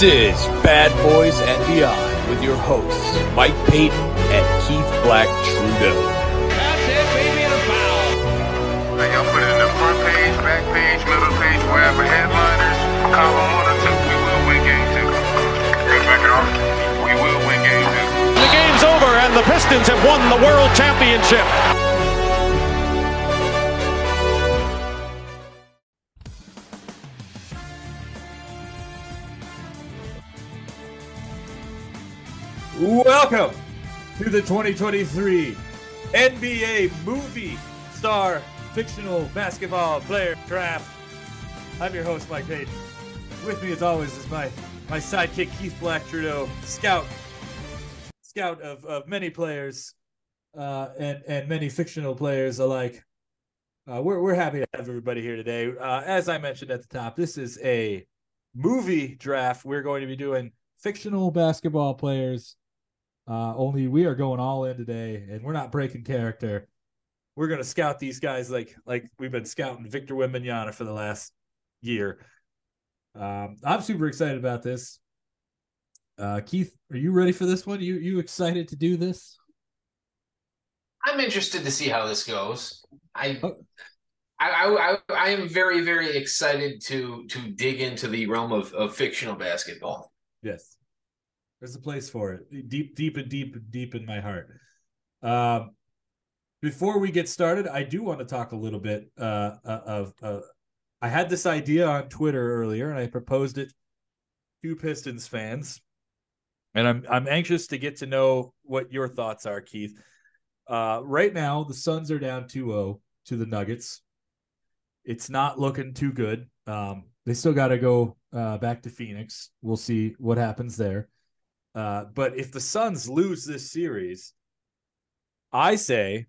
This is Bad Boys and Beyond with your hosts, Mike Payton and Keith Black Trudeau. That's it, baby, and a foul. Hey, y'all put it in the front page, back page, middle page, wherever headliners, column one or two, we will win game two. Good back it off. We will win game two. The game's over, and the Pistons have won the World Championship. Welcome to the 2023 NBA movie star fictional basketball player draft. I'm your host, Mike Payton. With me, as always, is my my sidekick, Keith Black Trudeau, scout, scout of, of many players, uh, and and many fictional players alike. Uh, we're we're happy to have everybody here today. Uh, as I mentioned at the top, this is a movie draft. We're going to be doing fictional basketball players uh, only we are going all in today, and we're not breaking character. We're gonna scout these guys like like we've been scouting Victor Wembanyama for the last year. Um, I'm super excited about this. Uh, Keith, are you ready for this one? You you excited to do this? I'm interested to see how this goes. I, Oh. I, I, I, I am very, very excited to to dig into the realm of, of fictional basketball. Yes, there's a place for it. Deep, deep, and deep, deep in my heart. Um, before we get started, I do want to talk a little bit uh, uh, of. Uh, I had this idea on Twitter earlier, and I proposed it to Pistons fans, and I'm I'm anxious to get to know what your thoughts are, Keith. Uh, right now, the Suns are down 2-0 to the Nuggets. It's not looking too good. Um, they still got to go uh, back to Phoenix. We'll see what happens there. Uh, but if the Suns lose this series, I say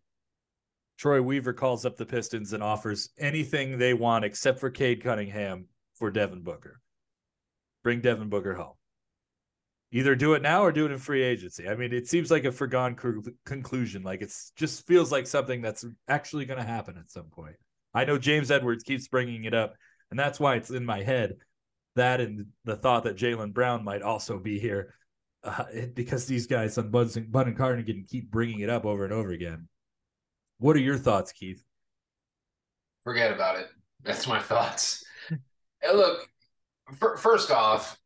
Troy Weaver calls up the Pistons and offers anything they want except for Cade Cunningham for Devin Booker. Bring Devin Booker home. Either do it now or do it in free agency. I mean, it seems like a foregone conclusion. Like it's just feels like something that's actually going to happen at some point. I know James Edwards keeps bringing it up, and that's why it's in my head. That and the thought that Jaylen Brown might also be here uh, because these guys on Bud, Bud and Carnegie keep bringing it up over and over again. What are your thoughts, Keith? Forget about it. That's my thoughts. look, fir- first off,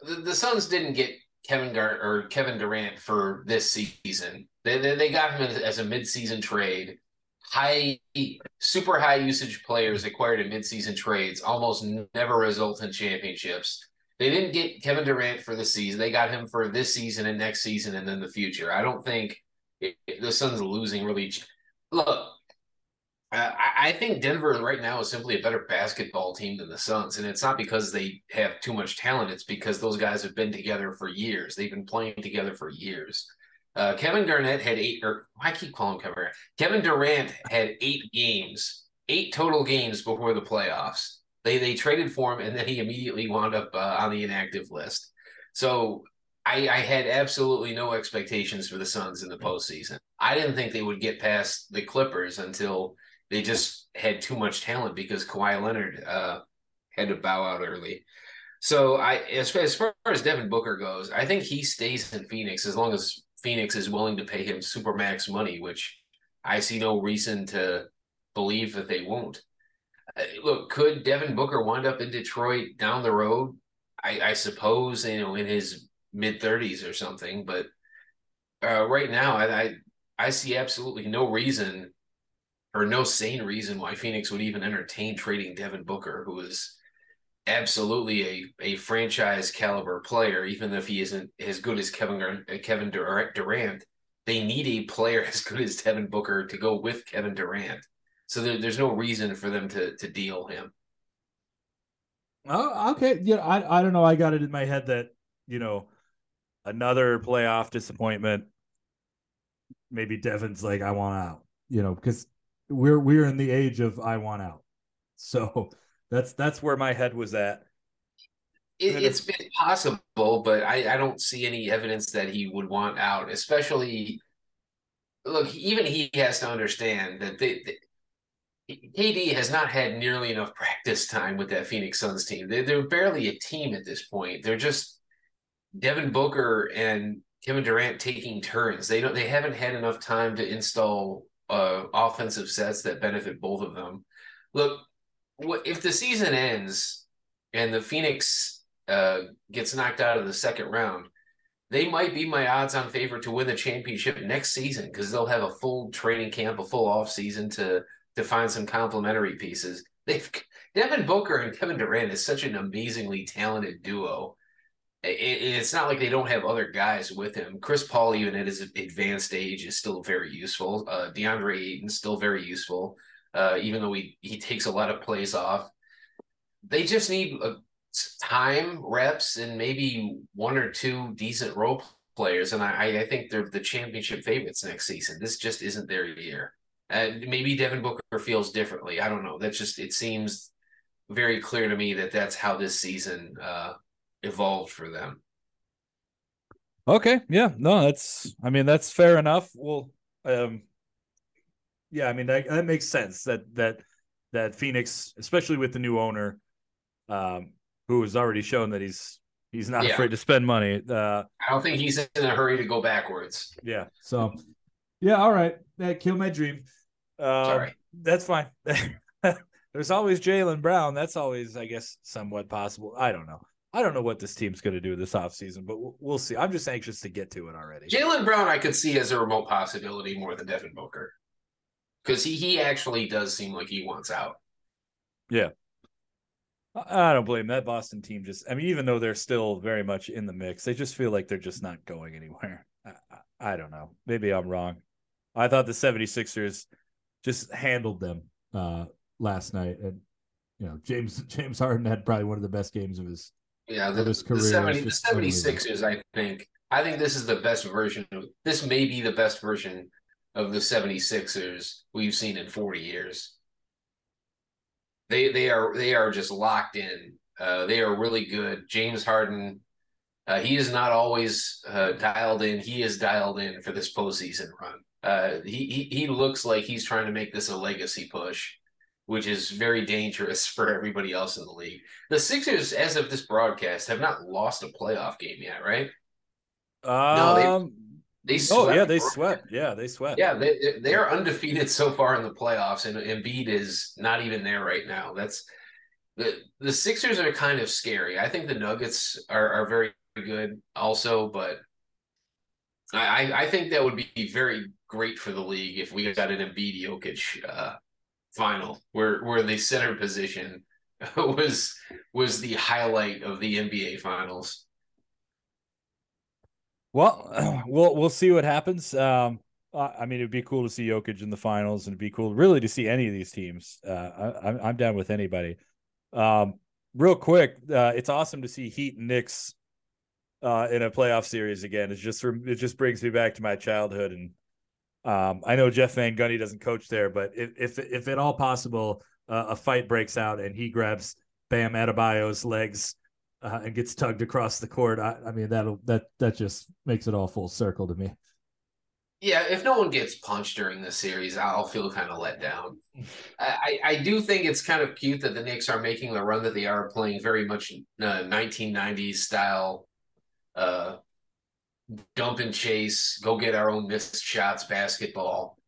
the, the Suns didn't get Kevin Gar- or Kevin Durant for this season. They they, they got him as, as a midseason trade. High, super high usage players acquired in midseason trades almost never result in championships. They didn't get Kevin Durant for the season. They got him for this season and next season and then the future. I don't think it, the Suns losing really. Look, I, think Denver right now is simply a better basketball team than the Suns, and it's not because they have too much talent. It's because those guys have been together for years. They've been playing together for years. Uh, Kevin Garnett had eight, or I keep calling Kevin Durant. Kevin Durant had eight games, eight total games before the playoffs. They they traded for him, and then he immediately wound up uh, on the inactive list. So I, I had absolutely no expectations for the Suns in the postseason. I didn't think they would get past the Clippers until they just had too much talent because Kawhi Leonard uh, had to bow out early. So I, as, as far as Devin Booker goes, I think he stays in Phoenix as long as Phoenix is willing to pay him supermax money, which I see no reason to believe that they won't. Uh, look, could Devin Booker wind up in Detroit down the road? I, I suppose you know in his mid thirties or something, but uh, right now I, I I see absolutely no reason or no sane reason why Phoenix would even entertain trading Devin Booker, who is absolutely a, a franchise caliber player, even if he isn't as good as Kevin Kevin Durant. They need a player as good as Devin Booker to go with Kevin Durant. So there, there's no reason for them to to deal him. Oh, okay. Yeah, I I don't know. I got it in my head that you know another playoff disappointment. Maybe Devin's like, I want out. You know, because we're we're in the age of I want out. So that's that's where my head was at. It, it's been possible, but I, I don't see any evidence that he would want out. Especially, look, even he has to understand that they, they- KD has not had nearly enough practice time with that Phoenix Suns team. They're, they're barely a team at this point. They're just Devin Booker and Kevin Durant taking turns. They don't. They haven't had enough time to install uh, offensive sets that benefit both of them. Look, what, if the season ends and the Phoenix uh, gets knocked out of the second round, they might be my odds-on favorite to win the championship next season because they'll have a full training camp, a full off season to to find some complementary pieces. They've Devin Booker and Kevin Durant is such an amazingly talented duo. It, it's not like they don't have other guys with him. Chris Paul, even at his advanced age, is still very useful. Uh, DeAndre Ayton still very useful, uh, even though he he takes a lot of plays off. They just need a, time, reps, and maybe one or two decent role players. And I, I think they're the championship favorites next season. This just isn't their year. And maybe Devin Booker feels differently. I don't know. That's just it seems very clear to me that that's how this season uh, evolved for them. Okay, yeah, no, that's I mean that's fair enough. Well, um, yeah, I mean that, that makes sense that that that Phoenix, especially with the new owner, um, who has already shown that he's he's not yeah. afraid to spend money. Uh, I don't think he's in a hurry to go backwards. Yeah, so yeah, all right, that killed my dream. Uh, Sorry, that's fine. There's always Jaylen Brown. That's always, I guess, somewhat possible. I don't know. I don't know what this team's going to do this offseason, but we'll, we'll, see. I'm just anxious to get to it already. Jaylen Brown, I could see as a remote possibility more than Devin Booker because he he actually does seem like he wants out. Yeah, I don't blame that Boston team. Just, I mean, even though they're still very much in the mix, they just feel like they're just not going anywhere. I, I, I don't know. Maybe I'm wrong. I thought the 76ers just handled them uh, last night, and you know James James Harden had probably one of the best games of his yeah the, his career. The, 70, the 76ers, I think. I think this is the best version of this. May be the best version of the 76ers we've seen in 40 years. They they are they are just locked in. Uh, they are really good. James Harden, uh, he is not always uh, dialed in. He is dialed in for this postseason run. Uh, he, he he looks like he's trying to make this a legacy push which is very dangerous for everybody else in the league. The Sixers, as of this broadcast, have not lost a playoff game yet, right? Um, no, they, they oh yeah, they swept. Yeah, they swept. Yeah, they they are undefeated so far in the playoffs, and Embiid is not even there right now. That's the the Sixers are kind of scary. I think the Nuggets are are very good also, but I I think that would be very great for the league if we got an Embiid Jokic uh, final where where the center position was was the highlight of the NBA finals. Well, we'll we'll see what happens. Um, I mean, it'd be cool to see Jokic in the finals, and it'd be cool, really, to see any of these teams. Uh, I, am down with anybody. Um, real quick, uh, it's awesome to see Heat and Knicks uh, in a playoff series again. It's just it just brings me back to my childhood and um, I know Jeff Van Gundy doesn't coach there, but if if, if at all possible, uh, a fight breaks out and he grabs Bam Adebayo's legs uh, and gets tugged across the court, I, I mean that that that just makes it all full circle to me. Yeah, if no one gets punched during the series, I'll feel kind of let down. I, I do think it's kind of cute that the Knicks are making the run that they are, playing very much uh, 1990s style uh, dump and chase, go get our own missed shots basketball.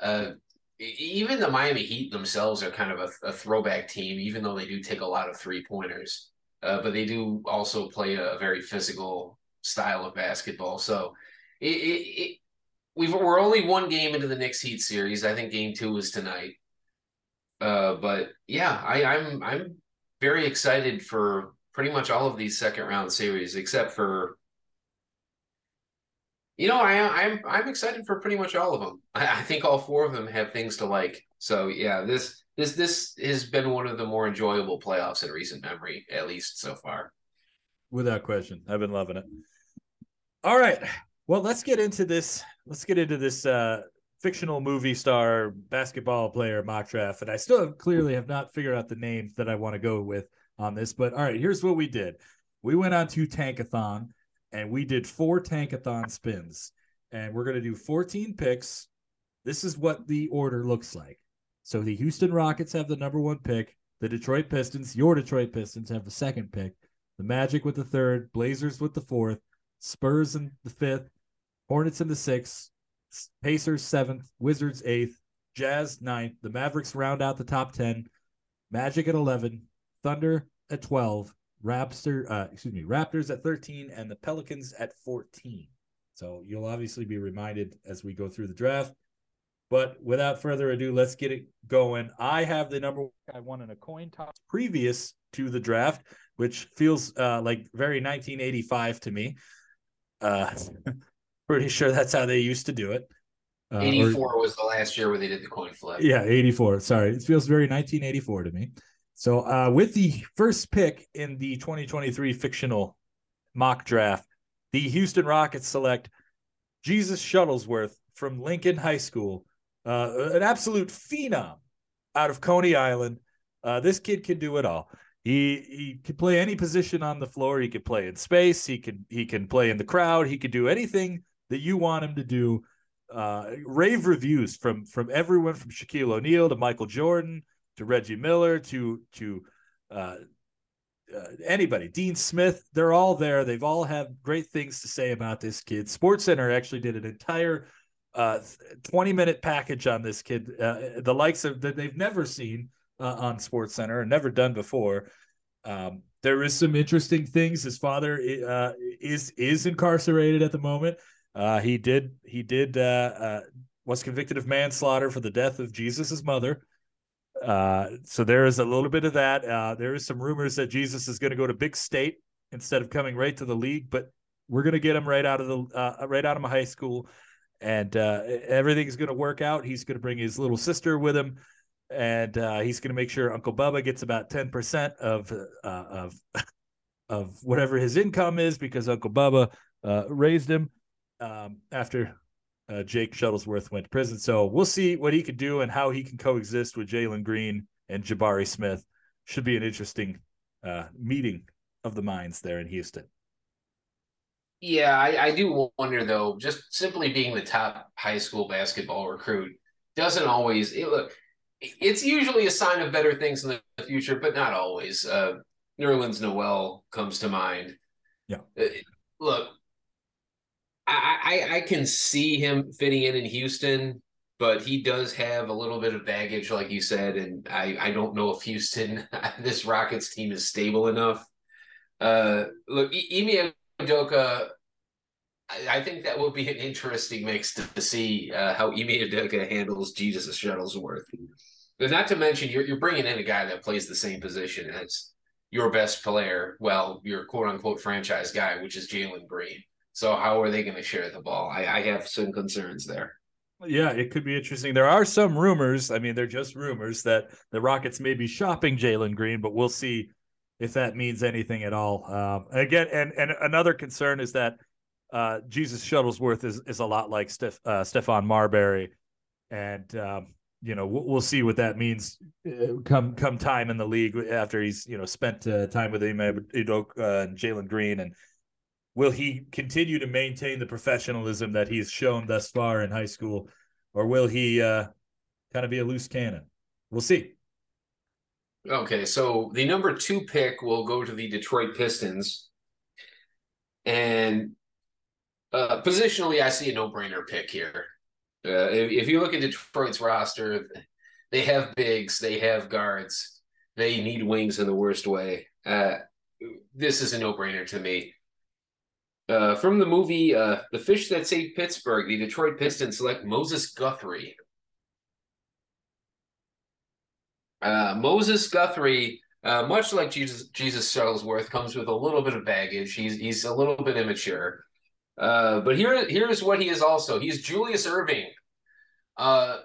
Uh, even the Miami Heat themselves are kind of a, a, throwback team, even though they do take a lot of three pointers. Uh, but they do also play a very physical style of basketball. So it, it, it, we are only one game into the Knicks Heat series. I think game two is tonight. Uh, but yeah, I, I'm I'm very excited for pretty much all of these second round series, except for you know, I, I'm I'm excited for pretty much all of them. I, I, think all four of them have things to like. So yeah, this this this has been one of the more enjoyable playoffs in recent memory, at least so far. Without question, I've been loving it. All right, well, let's get into this. Let's get into this uh, fictional movie star basketball player mock draft, and I still have, clearly have not figured out the names that I want to go with on this. But all right, here's what we did. We went on to Tankathon and we did four tankathon spins and we're going to do 14 picks this is what the order looks like So the Houston Rockets have the number one pick. The Detroit Pistons, your Detroit Pistons, have the second pick. The Magic with the third, Blazers with the fourth, Spurs in the fifth, Hornets in the sixth, Pacers seventh, Wizards eighth, Jazz ninth. The Mavericks round out the top ten. Magic at eleven, Thunder at twelve, Raptor, uh, excuse me, Raptors at thirteen, and the Pelicans at fourteen. So you'll obviously be reminded as we go through the draft. But without further ado, let's get it going. I have the number I won in a coin toss previous to the draft, which feels uh, like very 1985 to me. Uh, pretty sure that's how they used to do it. Uh, 84 or, was the last year where they did the coin flip. Yeah, 84. Sorry. It feels very 1984 to me. So, uh, with the first pick in the 2023 fictional mock draft, the Houston Rockets select Jesus Shuttlesworth from Lincoln High School, uh, an absolute phenom out of Coney Island. Uh, this kid can do it all. He he can play any position on the floor. He can play in space. He can he can play in the crowd. He can do anything that you want him to do. Uh, rave reviews from from everyone from Shaquille O'Neal to Michael Jordan to Reggie Miller to to uh, uh, anybody, Dean Smith, they're all there. They've all had great things to say about this kid. Sports Center actually did an entire uh, 20 minute package on this kid, uh, the likes of that they've never seen uh, on Sports Center and never done before. Um, there is some interesting things. His father uh, is is incarcerated at the moment. Uh, he did he did was convicted of manslaughter for the death of Jesus's mother. So there is a little bit of that. there is some rumors that Jesus is going to go to big state instead of coming right to the league, but we're going to get him right out of the right out of my high school and uh, everything's going to work out. He's going to bring his little sister with him, and uh, he's going to make sure Uncle Bubba gets about ten percent of uh, of of whatever his income is because Uncle Bubba uh, raised him um, after uh, Jake Shuttlesworth went to prison. So we'll see what he can do and how he can coexist with Jalen Green and Jabari Smith. Should be an interesting uh, meeting of the minds there in Houston. Yeah, I, I do wonder though, just simply being the top high school basketball recruit doesn't always it, look. It's usually a sign of better things in the future, but not always. Uh, Nerlens Noel comes to mind. Yeah. Uh, look, I, I can see him fitting in in Houston, but he does have a little bit of baggage, like you said, and I I don't know if Houston this Rockets team is stable enough. Uh, look, Ime Udoka, I, I think that will be an interesting mix to, to see uh, how Ime Udoka handles Jesus Shuttlesworth. But not to mention, you're, you're bringing in a guy that plays the same position as your best player, well, your quote unquote franchise guy, which is Jalen Green. So how are they going to share the ball? I, I have some concerns there. Yeah, it could be interesting. There are some rumors. I mean, they're just rumors that the Rockets may be shopping Jalen Green, but we'll see if that means anything at all. Um, again, and and another concern is that uh, Jesus Shuttlesworth is is a lot like Steph, uh, Stephon Marbury, and um, you know we'll, we'll, see what that means uh, come come time in the league after he's you know spent uh, time with Ime Udoka and Jalen Green, and will he continue to maintain the professionalism that he's shown thus far in high school, or will he uh, kind of be a loose cannon? We'll see. Okay, so the number two pick will go to the Detroit Pistons. And uh, positionally, I see a no brainer pick here. Uh, if, if, you look at Detroit's roster, they have bigs, they have guards, they need wings in the worst way. Uh, this is a no brainer to me. Uh, from the movie uh, The Fish That Saved Pittsburgh, the Detroit Pistons select Moses Guthrie Uh, Moses Guthrie, uh, much like Jesus Jesus Shuttlesworth, comes with a little bit of baggage. He's he's a little bit immature. Uh, but here here's what he is also. He's Julius Erving, Uh,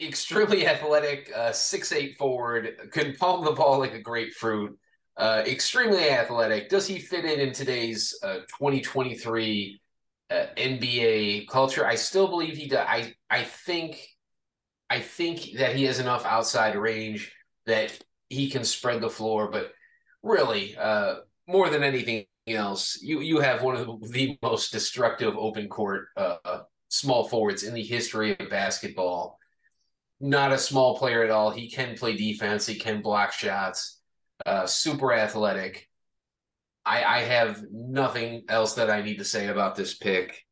extremely athletic, uh, six eight forward, can palm the ball like a grapefruit. Uh, extremely athletic. Does he fit in in today's uh, 2023 uh, NBA culture? I still believe he does. I I think I think that he has enough outside range that he can spread the floor. But really, uh, more than anything else, you you have one of the most destructive open court uh, small forwards in the history of basketball. not a small player at all. He can play defense. He can block shots. Uh, super athletic. I, I have nothing else that I need to say about this pick.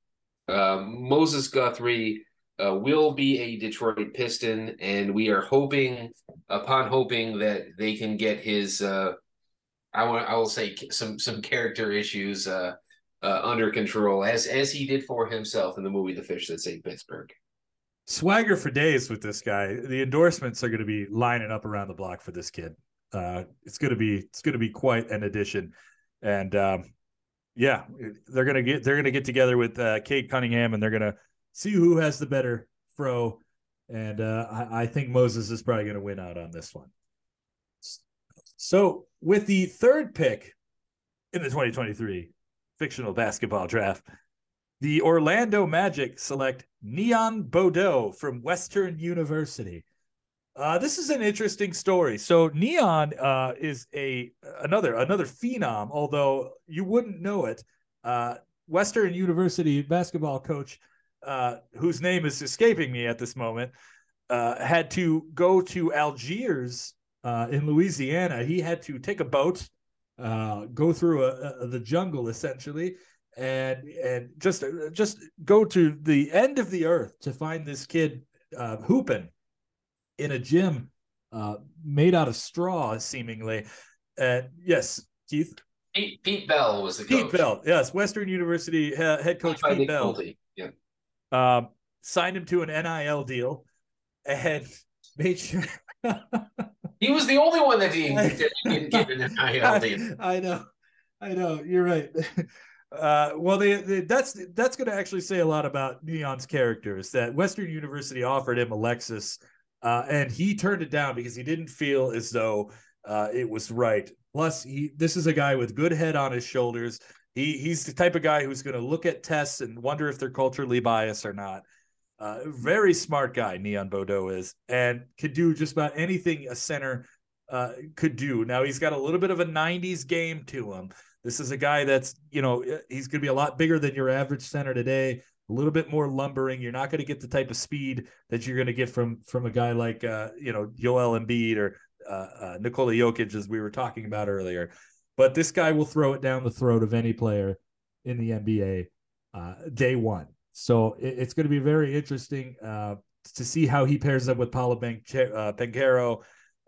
Uh, Moses Guthrie uh, will be a Detroit Piston, and we are hoping, upon hoping that they can get his, uh, I want, I will say some some character issues uh, uh, under control, as as he did for himself in the movie The Fish That Saved Pittsburgh. Swagger for days with this guy. The endorsements are going to be lining up around the block for this kid. Uh, it's going to be it's going to be quite an addition, and um, yeah, they're gonna get they're gonna get together with uh, Cade Cunningham, and they're gonna see who has the better fro. And uh, I, I think Moses is probably going to win out on this one. So, with the third pick in the 2023 fictional basketball draft, the Orlando Magic select Neon Boudeaux from Western University. Uh, this is an interesting story. So Neon uh, is a another another phenom, although you wouldn't know it. Uh, Western University basketball coach, uh, whose name is escaping me at this moment, uh, had to go to Algiers uh, in Louisiana. He had to take a boat, go through a, a, the jungle essentially, and and just just go to the end of the earth to find this kid hooping in a gym uh, made out of straw, seemingly. And yes, Keith. Pete, Pete Bell was the Pete coach. Bell, yes, Western University head coach Pete Bell. Yeah. Um, signed him to an NIL deal and made sure. he was the only one that didn't, didn't get an NIL deal. I, I know, I know. You're right. Uh, well, they, they, that's that's going to actually say a lot about Neon's characters. That Western University offered him a Lexus uh, and he turned it down because he didn't feel as though uh, it was right. Plus, he this is a guy with good head on his shoulders. He he's the type of guy who's going to look at tests and wonder if they're culturally biased or not. Uh, very smart guy, Neon Boudeaux is, and could do just about anything a center uh, could do. Now he's got a little bit of a '90s game to him. This is a guy that's you know he's going to be a lot bigger than your average center today a little bit more lumbering. You're not going to get the type of speed that you're going to get from from a guy like uh, you know Joel Embiid or uh, uh, Nikola Jokic, as we were talking about earlier. But this guy will throw it down the throat of any player in the NBA uh, day one. So it, it's going to be very interesting uh, to see how he pairs up with Paolo ben- uh,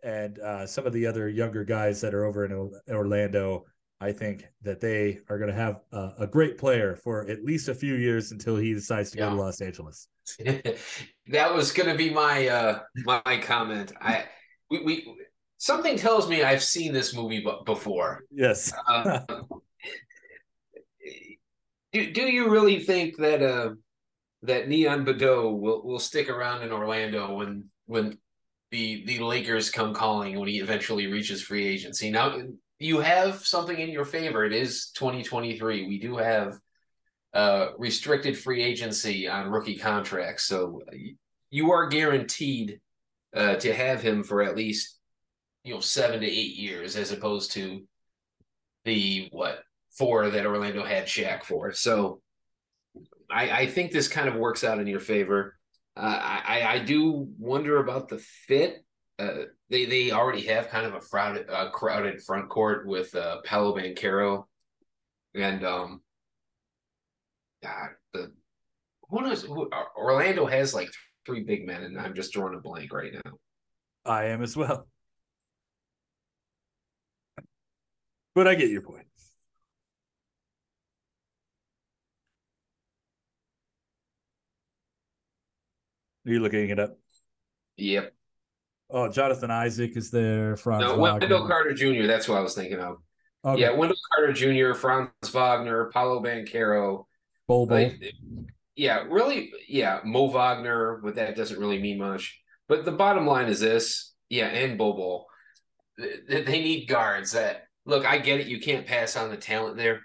and uh, some of the other younger guys that are over in Orlando. I think that they are going to have a, a, great player for at least a few years until he decides to yeah. go to Los Angeles. that was going to be my uh, my comment. I we, we something tells me I've seen this movie before. Yes. uh, do do you really think that uh that Neon Boudeaux will will stick around in Orlando when when the the Lakers come calling when he eventually reaches free agency? Now you have something in your favor. It is 2023. We do have uh, restricted free agency on rookie contracts, so you are guaranteed uh, to have him for at least you know seven to eight years, as opposed to the what four that Orlando had Shaq for. So I, I think this kind of works out in your favor. Uh, I, I do wonder about the fit uh, they they already have kind of a crowded uh, crowded front court with uh, Paolo and um God, the who knows who Orlando has like three big men and I'm just drawing a blank right now. I am as well. But I get your point. Are you looking it up? Yep. Oh, Jonathan Isaac is there. Franz no, Wagner. Wendell Carter Jr. That's what I was thinking of. Okay. Yeah, Wendell Carter Jr., Franz Wagner, Paolo Banchero. Bol Bol. Like, yeah, really. Yeah, Mo Wagner, but that doesn't really mean much. But the bottom line is this. Yeah, and Bol Bol. They need guards. That look, I get it. You can't pass on the talent there,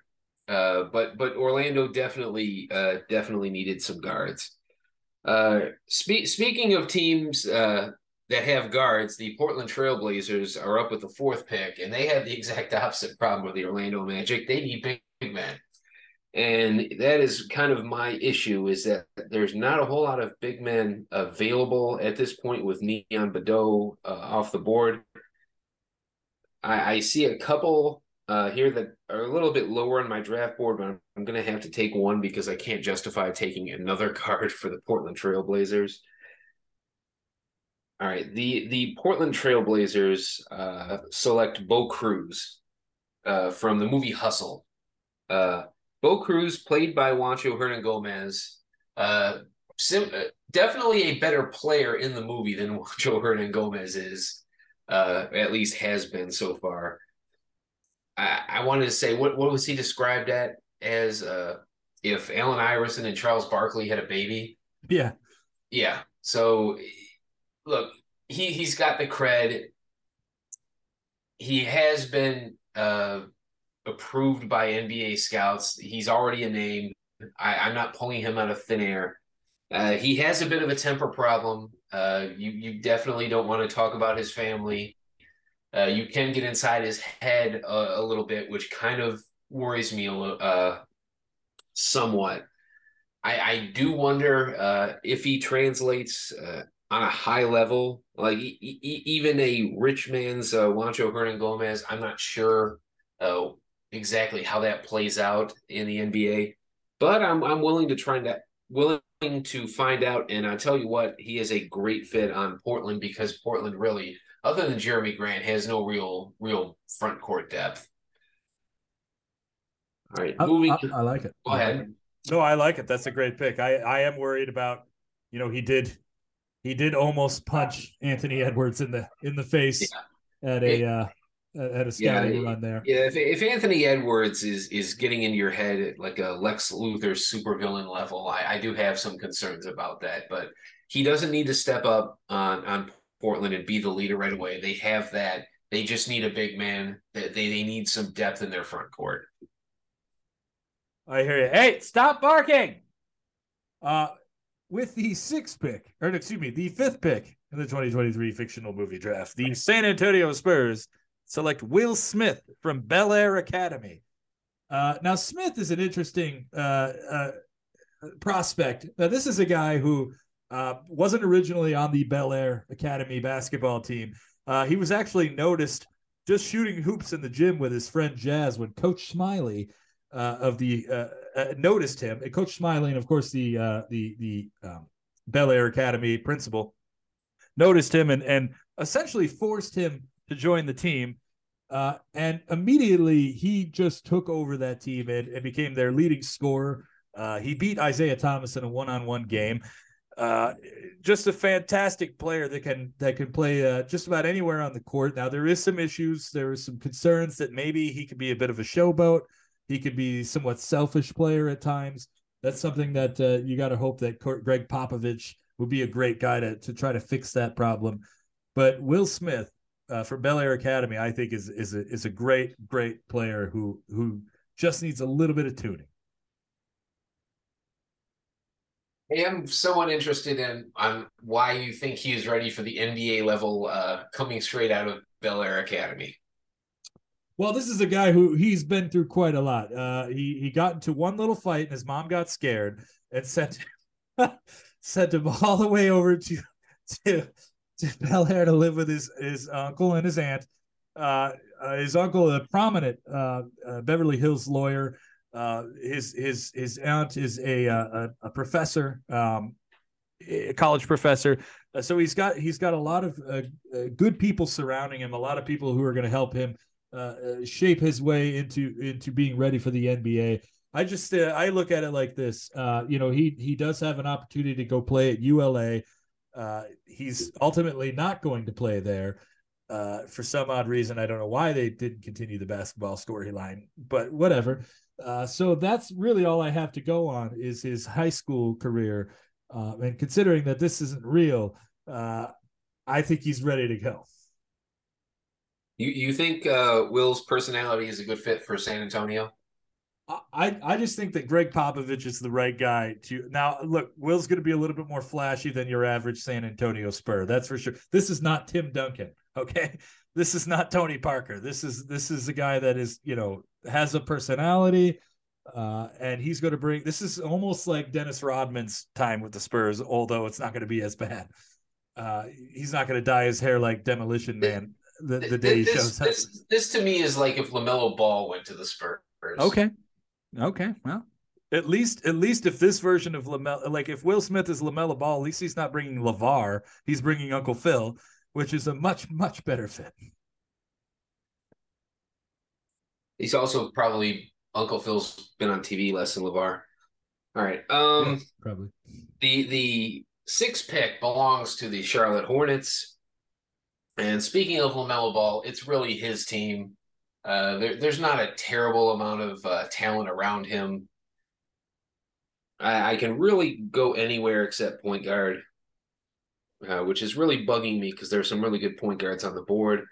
uh, but but Orlando definitely uh, definitely needed some guards. Uh, spe- speaking of teams uh, that have guards, the Portland Trailblazers are up with the fourth pick, and they have the exact opposite problem with the Orlando Magic. They need big, big men. And that is kind of my issue is that there's not a whole lot of big men available at this point with Neon Boudeaux uh, off the board. I, I see a couple uh, here that are a little bit lower on my draft board, but I'm, I'm going to have to take one because I can't justify taking another card for the Portland Trailblazers. All right, the the Portland Trailblazers uh, select Bo Cruz uh, from the movie Hustle. Uh, Bo Cruz, played by Juancho Hernangomez, uh, sim- uh, definitely a better player in the movie than Juancho Hernangomez is, uh, at least has been so far. I, I wanted to say, what what was he described at as uh, if Allen Iverson and Charles Barkley had a baby? Yeah. Yeah. So look, he he's got the cred. He has been uh, approved by NBA scouts. He's already a name. I, I'm not pulling him out of thin air. Uh, he has a bit of a temper problem. Uh, you you definitely don't want to talk about his family. Uh, you can get inside his head a, a, little bit, which kind of worries me a little, uh, somewhat. I, I do wonder uh, if he translates uh, on a high level, like e- e- even a rich man's uh, Juancho Hernangomez. I'm not sure uh, exactly how that plays out in the NBA, but I'm I'm willing to try that willing to find out. And I tell you what, he is a great fit on Portland because Portland really, other than Jerami Grant, has no real real front court depth. All right, moving. I, I, I like it. Go ahead. No, I like it. That's a great pick. I I am worried about, you know, he did he did almost punch Anthony Edwards in the in the face yeah. at a uh, at a scouting yeah, run there. Yeah, if, if Anthony Edwards is is getting into your head at like a Lex Luthor supervillain level, I, I do have some concerns about that. But he doesn't need to step up on on Portland and be the leader right away. They have that. They just need a big man. They they, they need some depth in their front court. I hear you. Hey, stop barking. Uh, with the sixth pick, or excuse me, the fifth pick in the 2023 fictional movie draft, the San Antonio Spurs select Will Smith from Bel Air Academy. Uh, now, Smith is an interesting uh, uh, prospect. Now, this is a guy who uh, wasn't originally on the Bel Air Academy basketball team. Uh, he was actually noticed just shooting hoops in the gym with his friend Jazz when Coach Smiley uh, of the uh, uh, noticed him. And Coach Smiling, of course the uh, the the um, Bel Air Academy principal, noticed him and and essentially forced him to join the team. Uh, and immediately he just took over that team and, and became their leading scorer. He beat Isiah Thomas in a one-on-one game. Uh, just a fantastic player that can that can play uh, just about anywhere on the court. Now there is some issues. There are some concerns that maybe he could be a bit of a showboat. He could be somewhat selfish player at times. That's something that uh, you got to hope that Gregg Popovich would be a great guy to to try to fix that problem. But Will Smith uh, from Bel Air Academy, I think is is a, is a great great player who who just needs a little bit of tuning. Hey, I am somewhat interested in on why you think he is ready for the NBA level uh, coming straight out of Bel Air Academy. Well, this is a guy who he's been through quite a lot. Uh, he he got into one little fight and his mom got scared and sent sent him all the way over to to to Bel Air to live with his his uncle and his aunt. Uh, uh, his uncle, a prominent uh, uh, Beverly Hills lawyer. Uh, his his his aunt is a a, a professor, um, a college professor. so he's got he's got a lot of good people surrounding him. A lot of people who are going to help him uh, uh, shape his way into into being ready for the NBA. I just uh, I look at it like this. Uh, you know, he he does have an opportunity to go play at ULA. Uh, he's ultimately not going to play there uh, for some odd reason. I don't know why they didn't continue the basketball storyline, but whatever. Uh, so that's really all I have to go on is his high school career. Uh, and considering that this isn't real, uh, I think he's ready to go. You you think uh, Will's personality is a good fit for San Antonio? I, I just think that Gregg Popovich is the right guy to now look. Will's going to be a little bit more flashy than your average San Antonio Spur. That's for sure. This is not Tim Duncan. Okay, this is not Tony Parker. This is this is a guy that is you know has a personality. Uh, and he's going to bring this is almost like Dennis Rodman's time with the Spurs, although it's not going to be as bad. Uh, he's not going to dye his hair like Demolition Man the, the day he this, shows up. this, this to me is like if Lamelo Ball went to the Spurs. Okay. Okay. Well, at least at least if this version of Lamelo, like if Will Smith is Lamelo Ball, at least he's not bringing Lavar. He's bringing Uncle Phil, which is a much much better fit. He's also probably Uncle Phil's been on TV less than Lavar. All right. Um. Probably. the the six pick belongs to the Charlotte Hornets. And speaking of Lamelo Ball, it's really his team. Uh, there, there's not a terrible amount of uh, talent around him. I, I can really go anywhere except point guard, uh, which is really bugging me because there's some really good point guards on the board.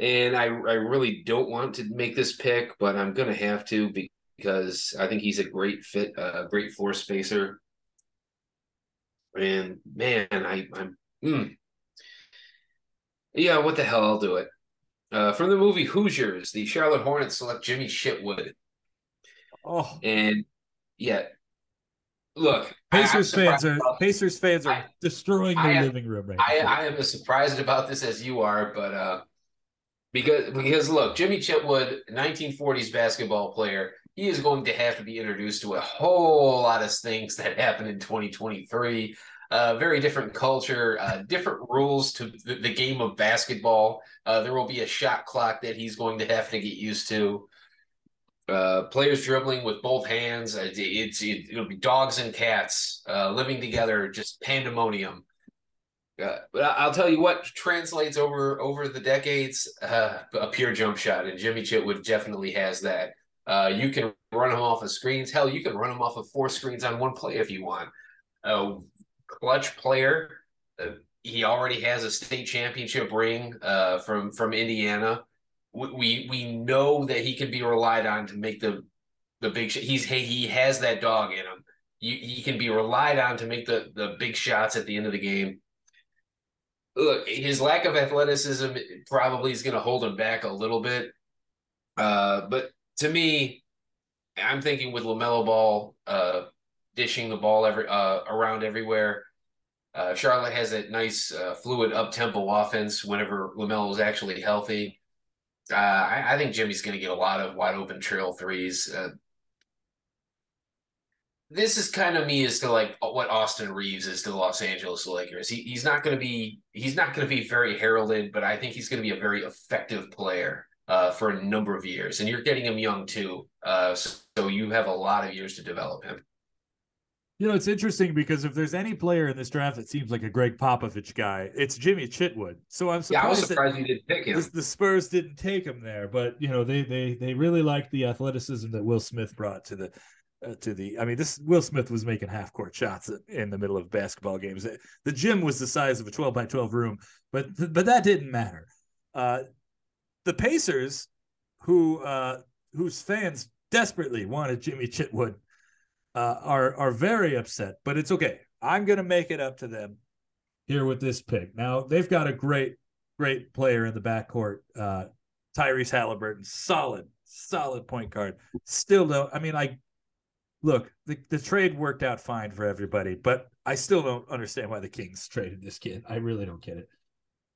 And I, I really don't want to make this pick, but I'm going to have to because I think he's a great fit, a great floor spacer. And man, I, I'm, mm. Yeah, what the hell? I'll do it. Uh, from the movie Hoosiers, the Charlotte Hornets select Jimmy Chitwood. Oh, And yeah, look, Pacers fans are Pacers fans are I- destroying I their am- living room right I, now. I am as surprised about this as you are, but uh, because because look, Jimmy Chitwood, 1940s basketball player, he is going to have to be introduced to a whole lot of things that happen in 2023. Uh, very different culture, uh, different rules to the, the game of basketball. Uh, there will be a shot clock that he's going to have to get used to. Uh, players dribbling with both hands. Uh, It's it, it'll be dogs and cats uh, living together, just pandemonium. Uh, but I'll tell you what translates over over the decades: uh, a pure jump shot, and Jimmy Chitwood definitely has that. Uh, you can run him off of screens. Hell, you can run him off of four screens on one play if you want. A clutch player. Uh, he already has a state championship ring uh, from from Indiana. We, we we know that he can be relied on to make the the big. Sh- he's he, he has that dog in him. You, he can be relied on to make the the big shots at the end of the game look, his lack of athleticism probably is going to hold him back a little bit. Uh, but to me, I'm thinking with Lamelo Ball uh, dishing the ball every uh, around everywhere. Uh, Charlotte has a nice uh, fluid up tempo offense whenever Lamelo is actually healthy. Uh, I, I think Jimmy's going to get a lot of wide open trail threes. Uh, this is kind of me as to like what Austin Reaves is to the Los Angeles Lakers. He, he's not going to be he's not going to be very heralded, but I think he's going to be a very effective player uh, for a number of years. And you're getting him young too, uh, so you have a lot of years to develop him. You know, it's interesting because if there's any player in this draft that seems like a Gregg Popovich guy, it's Jimmy Chitwood. So I'm Yeah, I was surprised, surprised you didn't pick him. the Spurs didn't take him there. But you know, they they they really liked the athleticism that Will Smith brought to the uh, to the. I mean, this Will Smith was making half court shots in the middle of basketball games. The gym was the size of a 12 by 12 room, but but that didn't matter. Uh, the Pacers, who uh, whose fans desperately wanted Jimmy Chitwood uh, are are very upset, but it's okay. I'm gonna make it up to them here with this pick. Now they've got a great, great player in the backcourt, uh, Tyrese Haliburton, solid, solid point guard. Still though, I mean, I look the, the trade worked out fine for everybody, but I still don't understand why the Kings traded this kid. I really don't get it.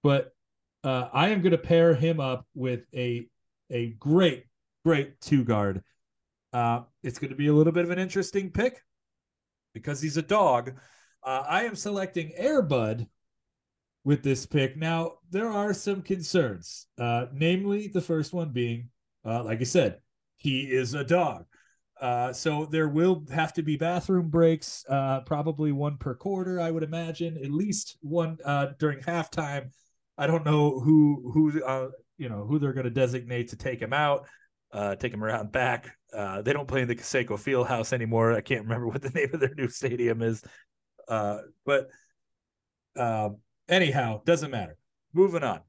But uh, I am gonna pair him up with a a great, great two guard. Uh, it's going to be a little bit of an interesting pick because he's a dog. Uh, I am selecting Airbud with this pick. Now, there are some concerns, uh, namely the first one being, uh, like I said, he is a dog. Uh, so there will have to be bathroom breaks, uh, probably one per quarter, I would imagine, at least one uh, during halftime. I don't know who who uh, you know who they're going to designate to take him out, uh, take him around back. Uh, they don't play in the Conseco Fieldhouse anymore. I can't remember what the name of their new stadium is, uh, but um, anyhow, doesn't matter. Moving on.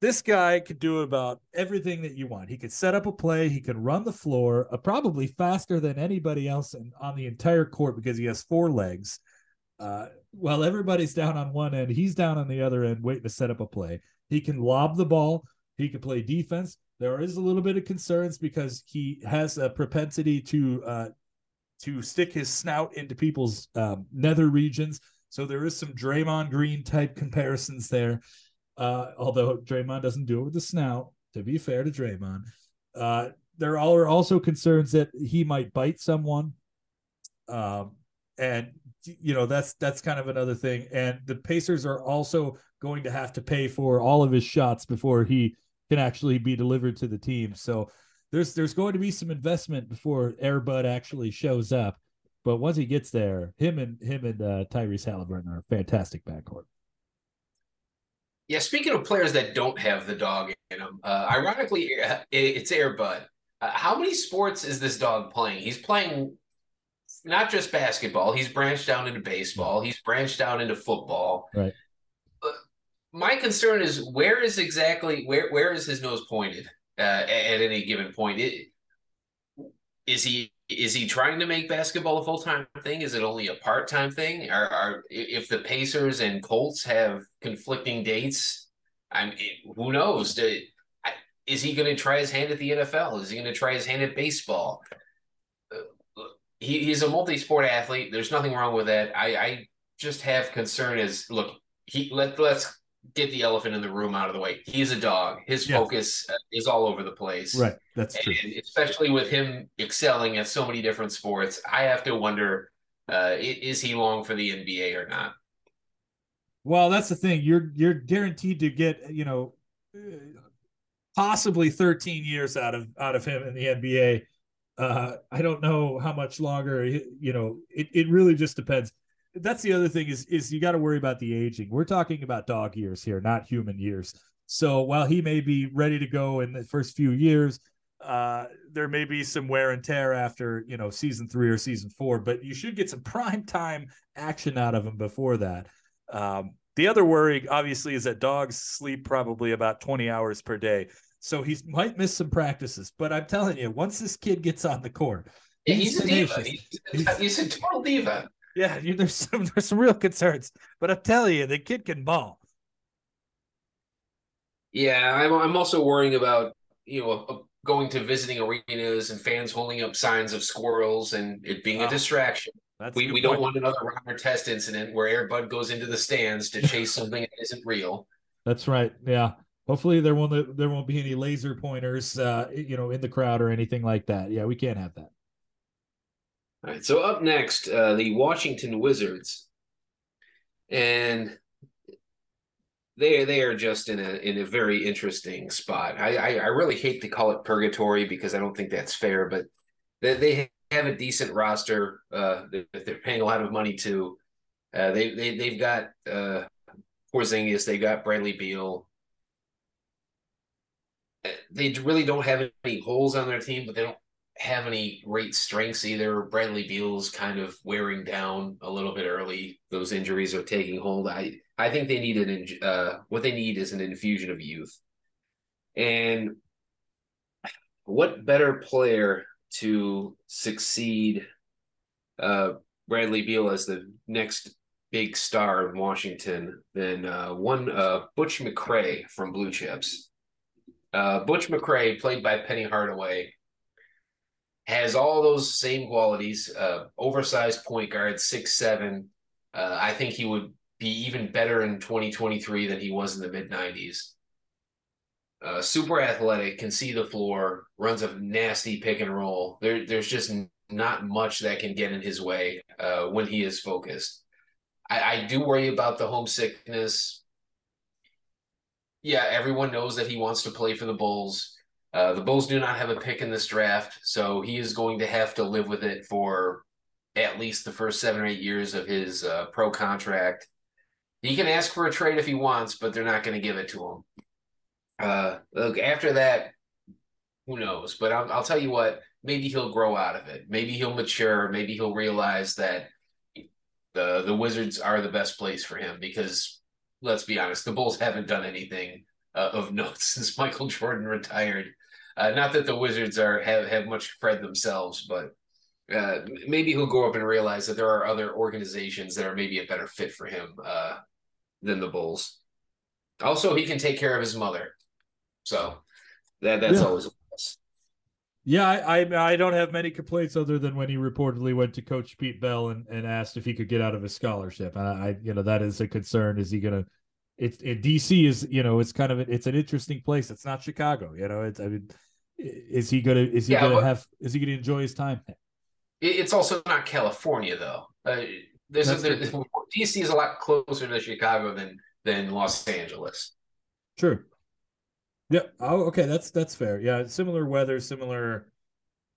This guy could do about everything that you want. He could set up a play. He can run the floor, uh, probably faster than anybody else in, on the entire court because he has four legs. Uh, while everybody's down on one end, he's down on the other end, waiting to set up a play. He can lob the ball. He can play defense. There is a little bit of concerns because he has a propensity to uh, to stick his snout into people's um, nether regions. So there is some Draymond Green type comparisons there. Uh, although Draymond doesn't do it with the snout, to be fair to Draymond. Uh, there are also concerns that he might bite someone. Um, and you know that's that's kind of another thing. And the Pacers are also going to have to pay for all of his shots before he can actually be delivered to the team. So there's there's going to be some investment before Air Bud actually shows up. But once he gets there, him and him and uh, Tyrese Haliburton are a fantastic backcourt. Yeah, speaking of players that don't have the dog in them, uh, ironically, it's Air Bud. Uh, how many sports is this dog playing? He's playing not just basketball. He's branched out into baseball. He's branched out into football. Right. Uh, my concern is where is exactly where where is his nose pointed uh, at, at any given point? It, is he is he trying to make basketball a full time thing? Is it only a part time thing? Are, are if the Pacers and Colts have conflicting dates? I mean, who knows? Is he going to try his hand at the NFL? Is he going to try his hand at baseball? he, he's a multi-sport athlete. There's nothing wrong with that. I, I just have concern as look, he let let's get the elephant in the room out of the way. He's a dog. His yeah. focus uh, is all over the place. Right. That's and true. especially with him excelling at so many different sports, I have to wonder uh, is he long for the NBA or not? Well, that's the thing. You're you're guaranteed to get, you know, possibly 13 years out of out of him in the NBA uh, I don't know how much longer. You know, it, it really just depends. That's the other thing is is you got to worry about the aging. We're talking about dog years here, not human years. So while he may be ready to go in the first few years, uh, there may be some wear and tear after you know season three or season four. But you should get some prime time action out of him before that. Um, the other worry, obviously, is that dogs sleep probably about 20 hours per day. So he might miss some practices, but I'm telling you, once this kid gets on the court, he's, he's a diva. He's, he's, a total diva. Yeah, there's some there's some real concerns, but I'm telling you, the kid can ball. Yeah, I'm I'm also worrying about you know going to visiting arenas and fans holding up signs of squirrels and it being a distraction. we we don't want another Ron Artest incident where Air Bud goes into the stands to chase something that isn't real. That's right. Yeah hopefully there won't there won't be any laser pointers uh you know in the crowd or anything like that yeah we can't have that all right so up next uh the washington wizards. And they they are just in a in a very interesting spot. I i, I really hate to call it purgatory because i don't think that's fair but they, they have a decent roster uh that they're paying a lot of money to. Uh they, they they've got uh Porzingis, they've got Bradley Beal, they really don't have any holes on their team, but they don't have any great strengths either. Bradley Beal's kind of wearing down a little bit early. Those injuries are taking hold. I I think they need an uh, what they need is an infusion of youth. And what better player to succeed uh, Bradley Beal as the next big star in Washington than uh, one uh, Butch McRae from Blue Chips. Uh, Butch McRae, played by Penny Hardaway, has all those same qualities. Uh, oversized point guard, six seven. Uh, I think he would be even better in 2023 than he was in the mid 90s. Uh, super athletic, can see the floor, runs a nasty pick and roll. There, there's just not much that can get in his way uh, when he is focused. I, I do worry about the homesickness yeah, everyone knows that he wants to play for the Bulls. Uh, the Bulls do not have a pick in this draft, so he is going to have to live with it for at least the first seven or eight years of his uh, pro contract. He can ask for a trade if he wants, but they're not going to give it to him. Uh, look, after that, who knows? But I'll, I'll tell you what, maybe he'll grow out of it. Maybe he'll mature. Maybe he'll realize that the the Wizards are the best place for him because let's be honest, the Bulls haven't done anything uh, of note since Michael Jordan retired. Uh, not that the Wizards are have, have much cred themselves, but uh, maybe he'll grow up and realize that there are other organizations that are maybe a better fit for him uh, than the Bulls. Also, he can take care of his mother. So That that's Yeah. always a plus. Yeah, I, I I don't have many complaints other than when he reportedly went to Coach Pete Bell and, and asked if he could get out of his scholarship. And I, I you know that is a concern. Is he gonna? It's it, DC is you know it's kind of it's an interesting place. It's not Chicago. You know it's I mean, is he gonna is he Yeah, gonna but- have is he gonna enjoy his time? It's also not California though. Uh, That's there, DC is a lot closer to Chicago than than Los Angeles. True. Yeah. Oh, okay. That's that's fair. Yeah. Similar weather, similar.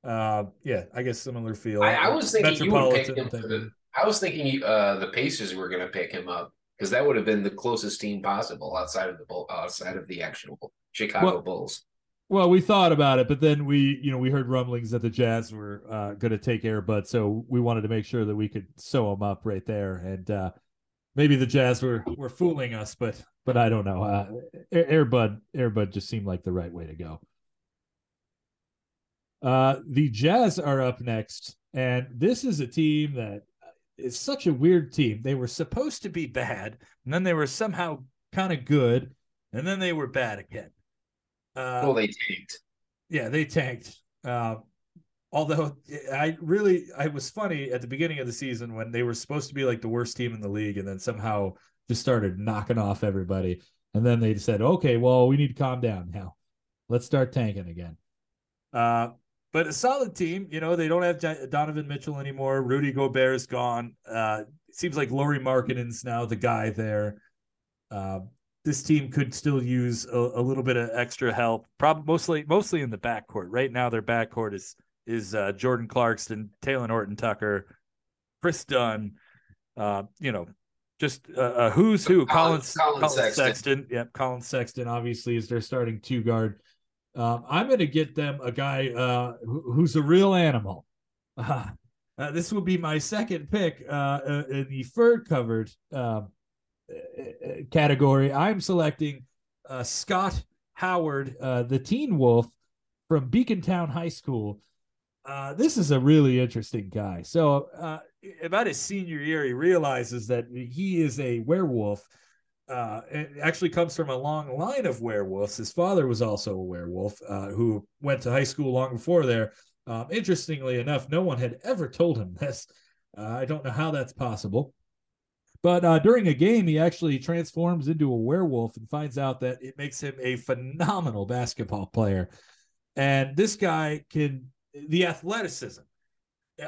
Uh, yeah. I guess similar feel. I, I was thinking you would pick him the. I was thinking uh, the Pacers were going to pick him up because that would have been the closest team possible outside of the Bull, outside of the actual Chicago Well- Bulls. Well, we thought about it, but then we, you know, we heard rumblings that the Jazz were uh, going to take Air Bud, so we wanted to make sure that we could sew him up right there. And uh, maybe the Jazz were were fooling us, but but I don't know. Uh, Air, Air Bud, Air Bud just seemed like the right way to go. Uh, the Jazz are up next, and this is a team that is such a weird team. They were supposed to be bad, and then they were somehow kind of good, and then they were bad again. Uh, well, they tanked. yeah, they tanked. Uh, although I really, I was funny at the beginning of the season when they were supposed to be like the worst team in the league, and then somehow just started knocking off everybody. And then they said, "Okay, well, we need to calm down now. Let's start tanking again." Uh, but a solid team. You know, they don't have Donovan Mitchell anymore. Rudy Gobert is gone. Uh, seems like Lauri Markkanen's now the guy there. Uh, this team could still use a, a little bit of extra help. Probably mostly mostly in the backcourt. Right now, their backcourt is is uh, Jordan Clarkson, Talen Horton Tucker, Kris Dunn. Uh, you know, just uh, uh, who's who? Colin- Collins, Collin Sexton. Sexton. Yep, Collin Sexton obviously is their starting two guard. Um, I'm going to get them a guy uh, who, who's a real animal. Uh, uh, this will be my second pick uh, uh, in the fur covered um, category. I'm selecting uh, Scott Howard, uh, the Teen Wolf from Beacontown High School. Uh, this is a really interesting guy. So, uh, about his senior year, he realizes that he is a werewolf. Uh, it actually comes from a long line of werewolves. His father was also a werewolf uh, who went to high school long before there. Um, interestingly enough, no one had ever told him this. Uh, I don't know how that's possible. But uh, during a game, he actually transforms into a werewolf and finds out that it makes him a phenomenal basketball player. And this guy can, the athleticism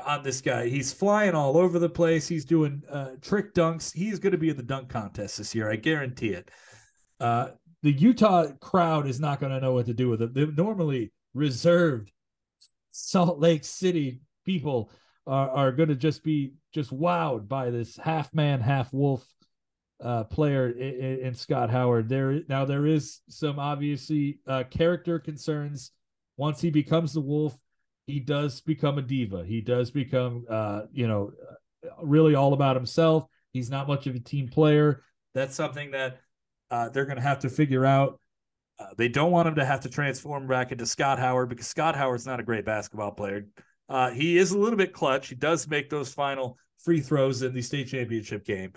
on this guy, he's flying all over the place. He's doing uh, trick dunks. He's going to be in the dunk contest this year. I guarantee it. Uh, the Utah crowd is not going to know what to do with it. They're normally reserved Salt Lake City people are, are going to just be just wowed by this half man, half wolf uh, player in, in Scott Howard. There now there is some obviously uh, character concerns. Once he becomes the wolf, he does become a diva. He does become, uh, you know, really all about himself. He's not much of a team player. That's something that uh, they're going to have to figure out. Uh, they don't want him to have to transform back into Scott Howard because Scott Howard's not a great basketball player. Uh, he is a little bit clutch. He does make those final free throws in the state championship game,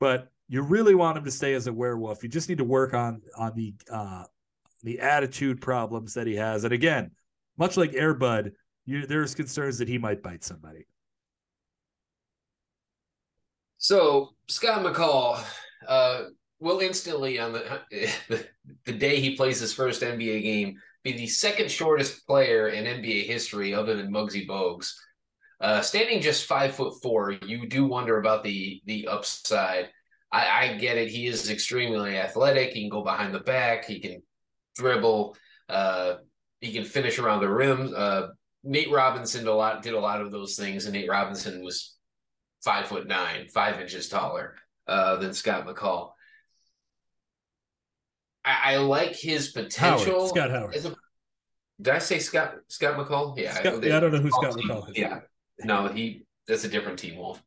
but you really want him to stay as a werewolf. You just need to work on on the uh, the attitude problems that he has. And again, much like Air Bud, there's concerns that he might bite somebody. So Scott McCall uh, will instantly on the the day he plays his first NBA game be the second shortest player in NBA history, other than Muggsy Bogues. Uh, standing just five foot four, you do wonder about the the upside. I, I get it; he is extremely athletic. He can go behind the back. He can dribble. Uh, he can finish around the rim. Uh, Nate Robinson did a lot did a lot of those things, and Nate Robinson was five foot nine, five inches taller uh, than Scott McCall. I, I like his potential. Howard, Scott Howard. a- did I say Scott Scott McCall? Yeah, Scott- yeah, I don't know who Scott Team- McCall is. Yeah, no, he that's a different Team Wolf.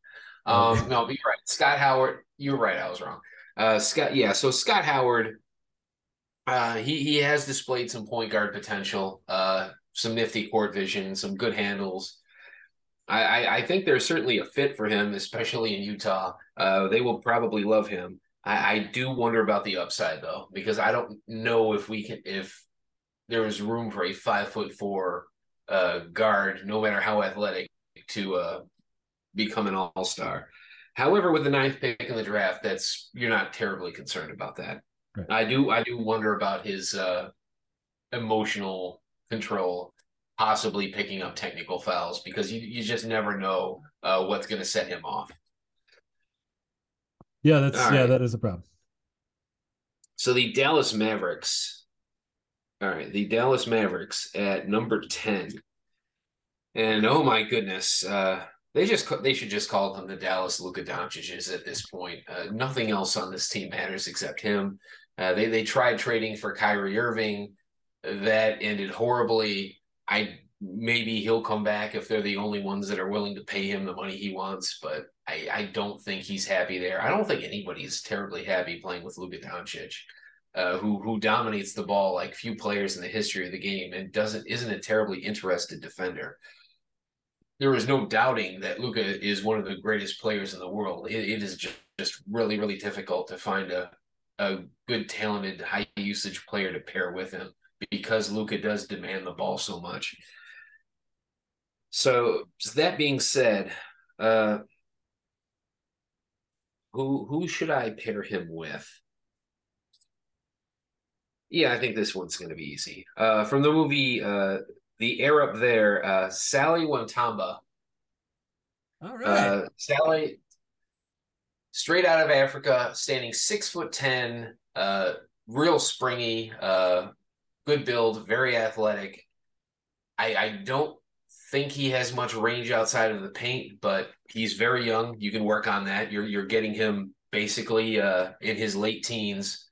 Um, no, but you're right. Scott Howard, you're right. I was wrong. Uh, Scott, yeah. So Scott Howard, uh, he he has displayed some point guard potential, uh, some nifty court vision, some good handles. I, I, I think there's certainly a fit for him, especially in Utah. Uh, they will probably love him. I, I do wonder about the upside though, because I don't know if we can if there is room for a five foot four uh, guard, no matter how athletic, to uh, become an all star. However, with the ninth pick in the draft, that's you're not terribly concerned about that. Right. I do I do wonder about his uh, emotional control, possibly picking up technical fouls because you you just never know uh, what's going to set him off. Yeah, that's All yeah, right. that is a problem. So the Dallas Mavericks. All right, the Dallas Mavericks at number 10. And oh my goodness, uh they just they should just call them the Dallas Luka Doncic's at this point. Uh, nothing else on this team matters except him. Uh, they they tried trading for Kyrie Irving, that ended horribly. I maybe he'll come back if they're the only ones that are willing to pay him the money he wants, but I, I don't think he's happy there. I don't think anybody's terribly happy playing with Luka Doncic, uh, who who dominates the ball like few players in the history of the game and doesn't isn't a terribly interested defender. There is no doubting that Luka is one of the greatest players in the world. It, it is just, just really really difficult to find a a good talented high usage player to pair with him because Luka does demand the ball so much. So that being said, uh, who who should I pair him with? Yeah, I think this one's going to be easy. Uh, from the movie uh, The Air Up There, uh, Saleh Wantamba. All right. Uh, Saleh, straight out of Africa, standing six foot ten, uh, real springy, uh, good build, very athletic. I, I don't think he has much range outside of the paint, but he's very young. You can work on that. You're you're getting him basically uh, in his late teens.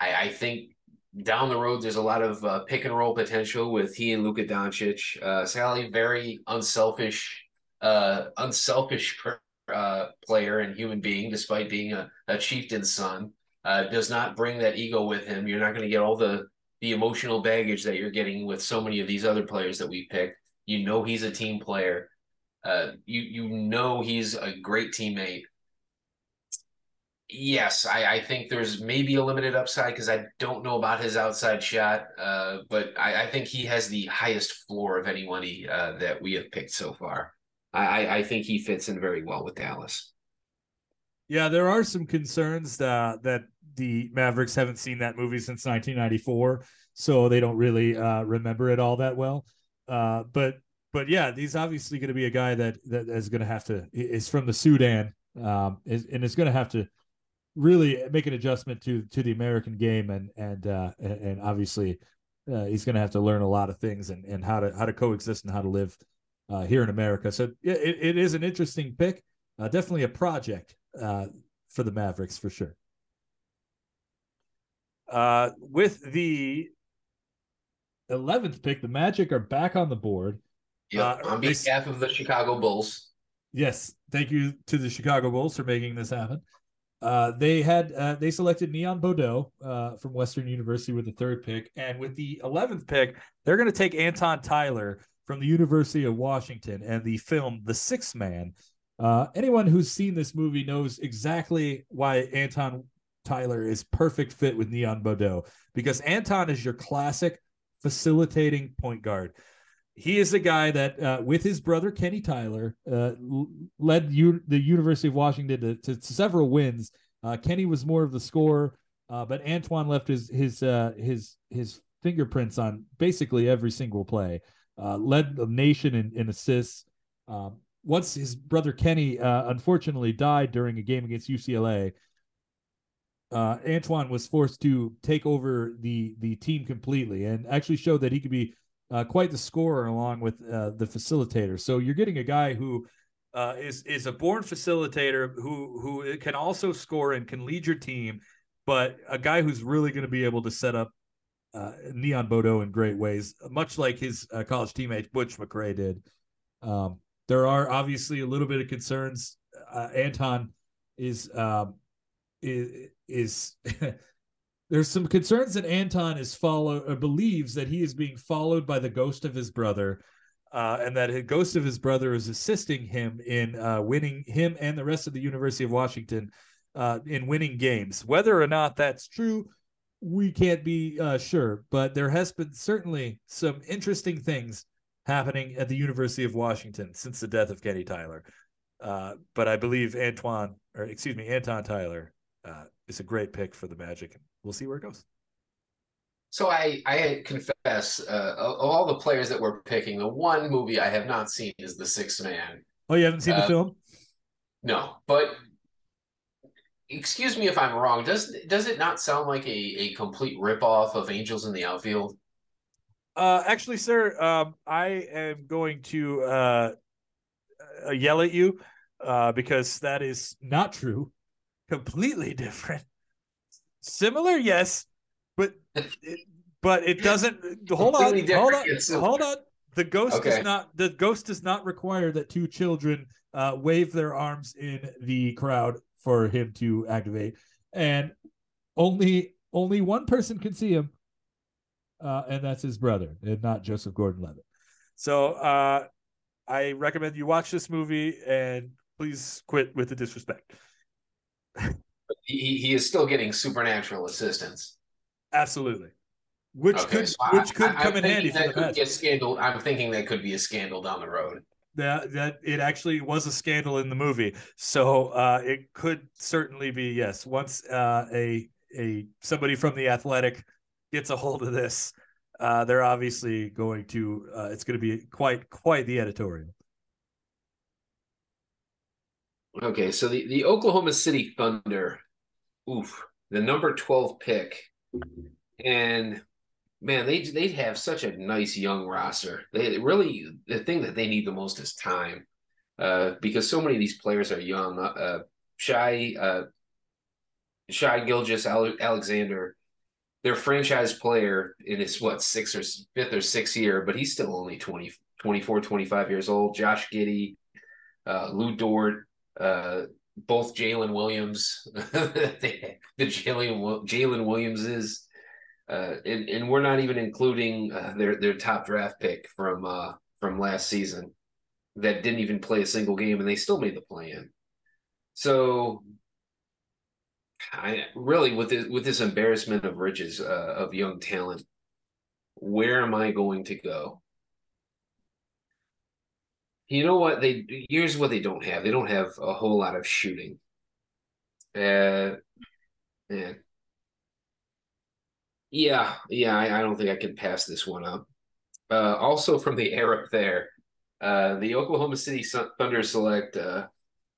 I, I think down the road there's a lot of uh, pick and roll potential with he and Luka Doncic. Uh, Saleh, very unselfish, uh, unselfish uh, player and human being, despite being a, a chieftain's son. Uh, does not bring that ego with him. You're not going to get all the the emotional baggage that you're getting with so many of these other players that we picked. You know he's a team player. Uh, you you know he's a great teammate. Yes, I, I think there's maybe a limited upside because I don't know about his outside shot, uh, but I, I think he has the highest floor of anybody uh, that we have picked so far. I, I, think he fits in very well with Dallas. Yeah, there are some concerns uh, that the Mavericks haven't seen that movie since 1994, so they don't really uh, remember it all that well. Uh, but but yeah, he's obviously going to be a guy that that is going to have to is from the Sudan, um, is, and is going to have to really make an adjustment to to the American game, and and uh, and, obviously uh, he's going to have to learn a lot of things and and how to how to coexist and how to live uh, here in America. So yeah, it, it is an interesting pick, uh, definitely a project uh, for the Mavericks for sure. Uh, with the 11th pick, the Magic are back on the board. Yep. Uh, on they- behalf of the Chicago Bulls. Yes, thank you to the Chicago Bulls for making this happen. Uh, they had uh, they selected Neon Boudeaux uh, from Western University with the third pick, and with the eleventh pick, they're going to take Anton Tyler from the University of Washington and the film The Sixth Man. Uh, anyone who's seen this movie knows exactly why Anton Tyler is perfect fit with Neon Boudeaux because Anton is your classic facilitating point guard he is a guy that, uh, with his brother Kenny Tyler, uh, led U- the University of Washington to, to, to several wins. Uh, Kenny was more of the scorer, uh, but Antoine left his his uh, his his fingerprints on basically every single play. Uh, led the nation in, in assists. Um, once his brother Kenny unfortunately died during a game against UCLA, Antoine was forced to take over the the team completely and actually showed that he could be uh, quite the scorer along with uh, the facilitator. So you're getting a guy who uh, is is a born facilitator who who can also score and can lead your team, but a guy who's really going to be able to set up uh, Neon Boudeaux in great ways, much like his uh, college teammate Butch McRae did. Um, there are obviously a little bit of concerns. Uh, Anton is um, is is there's some concerns that Anton is follow or believes that he is being followed by the ghost of his brother, uh, and that the ghost of his brother is assisting him in uh, winning him and the rest of the University of Washington uh, in winning games. Whether or not that's true, we can't be uh, sure, but there has been certainly some interesting things happening at the University of Washington since the death of Kenny Tyler. Uh, but I believe Antoine, or excuse me, Anton Tyler, uh, is a great pick for the Magic. We'll see where it goes. So I I confess, uh, of all the players that we're picking, the one movie I have not seen is The Sixth Man. Oh, you haven't seen the Uh, film? No, but excuse me if I'm wrong. Does does it not sound like a, a complete ripoff of Angels in the Outfield? Uh, actually, sir, um, I am going to uh, uh, yell at you uh, because that is not true. Completely different. Similar, yes, but but it doesn't. Hold on, hold on, hold on. The ghost Okay. does not. The ghost does not require that two children uh, wave their arms in the crowd for him to activate, and only only one person can see him uh, and that's his brother, and not Joseph Gordon-Levitt. So uh, I recommend you watch this movie and please quit with the disrespect. He he is still getting supernatural assistance. Absolutely, which Okay, could so I- which could I- come in thinking handy for that the could Magic. scandal. I'm thinking that could be a scandal down the road. That that it actually was a scandal in the movie, so uh, it could certainly be yes. Once uh, a a somebody from the Athletic gets a hold of this, uh, they're obviously going to. Uh, it's going to be quite quite the editorial. Okay, so the, the Oklahoma City Thunder, oof, the number 12 pick. And man, they they have such a nice young roster. They really the thing that they need the most is time. Uh, because so many of these players are young. Uh, uh Shai uh Shai Gilgeous Ale- Alexander, their franchise player in his what sixth or fifth or sixth year, but he's still only 20, 24, 25 years old. Josh Giddey, uh, Lu Dort, uh, both Jalen Williams, the Jalen Jalen Williamses, uh, and and we're not even including uh, their their top draft pick from uh, from last season that didn't even play a single game, and they still made the play in. So, I really with this with this embarrassment of riches uh, of young talent, where am I going to go? You know what they here's what they don't have. They don't have a whole lot of shooting. Uh, man. Yeah, yeah, I, I don't think I can pass this one up. Uh, also from the air up there, uh, the Oklahoma City Thunder select uh,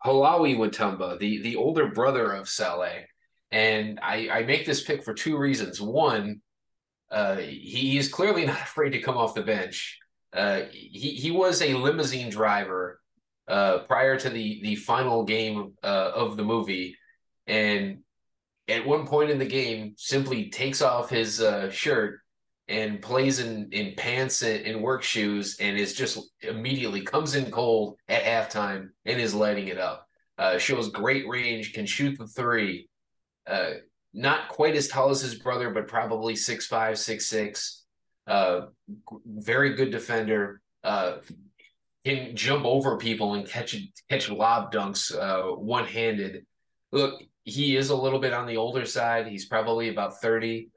Halawi Watumba, the the older brother of Saleh, and I I make this pick for two reasons. One, uh, he is clearly not afraid to come off the bench. Uh, he he was a limousine driver uh, prior to the the final game uh, of the movie, and at one point in the game, simply takes off his uh, shirt and plays in in pants and, and work shoes, and is just immediately comes in cold at halftime and is lighting it up. Uh, shows great range, can shoot the three. Not quite as tall as his brother, but probably six five, six six. Uh, very good defender. Uh, can jump over people and catch catch lob dunks uh, one handed. Look, he is a little bit on the older side. He's probably about thirty.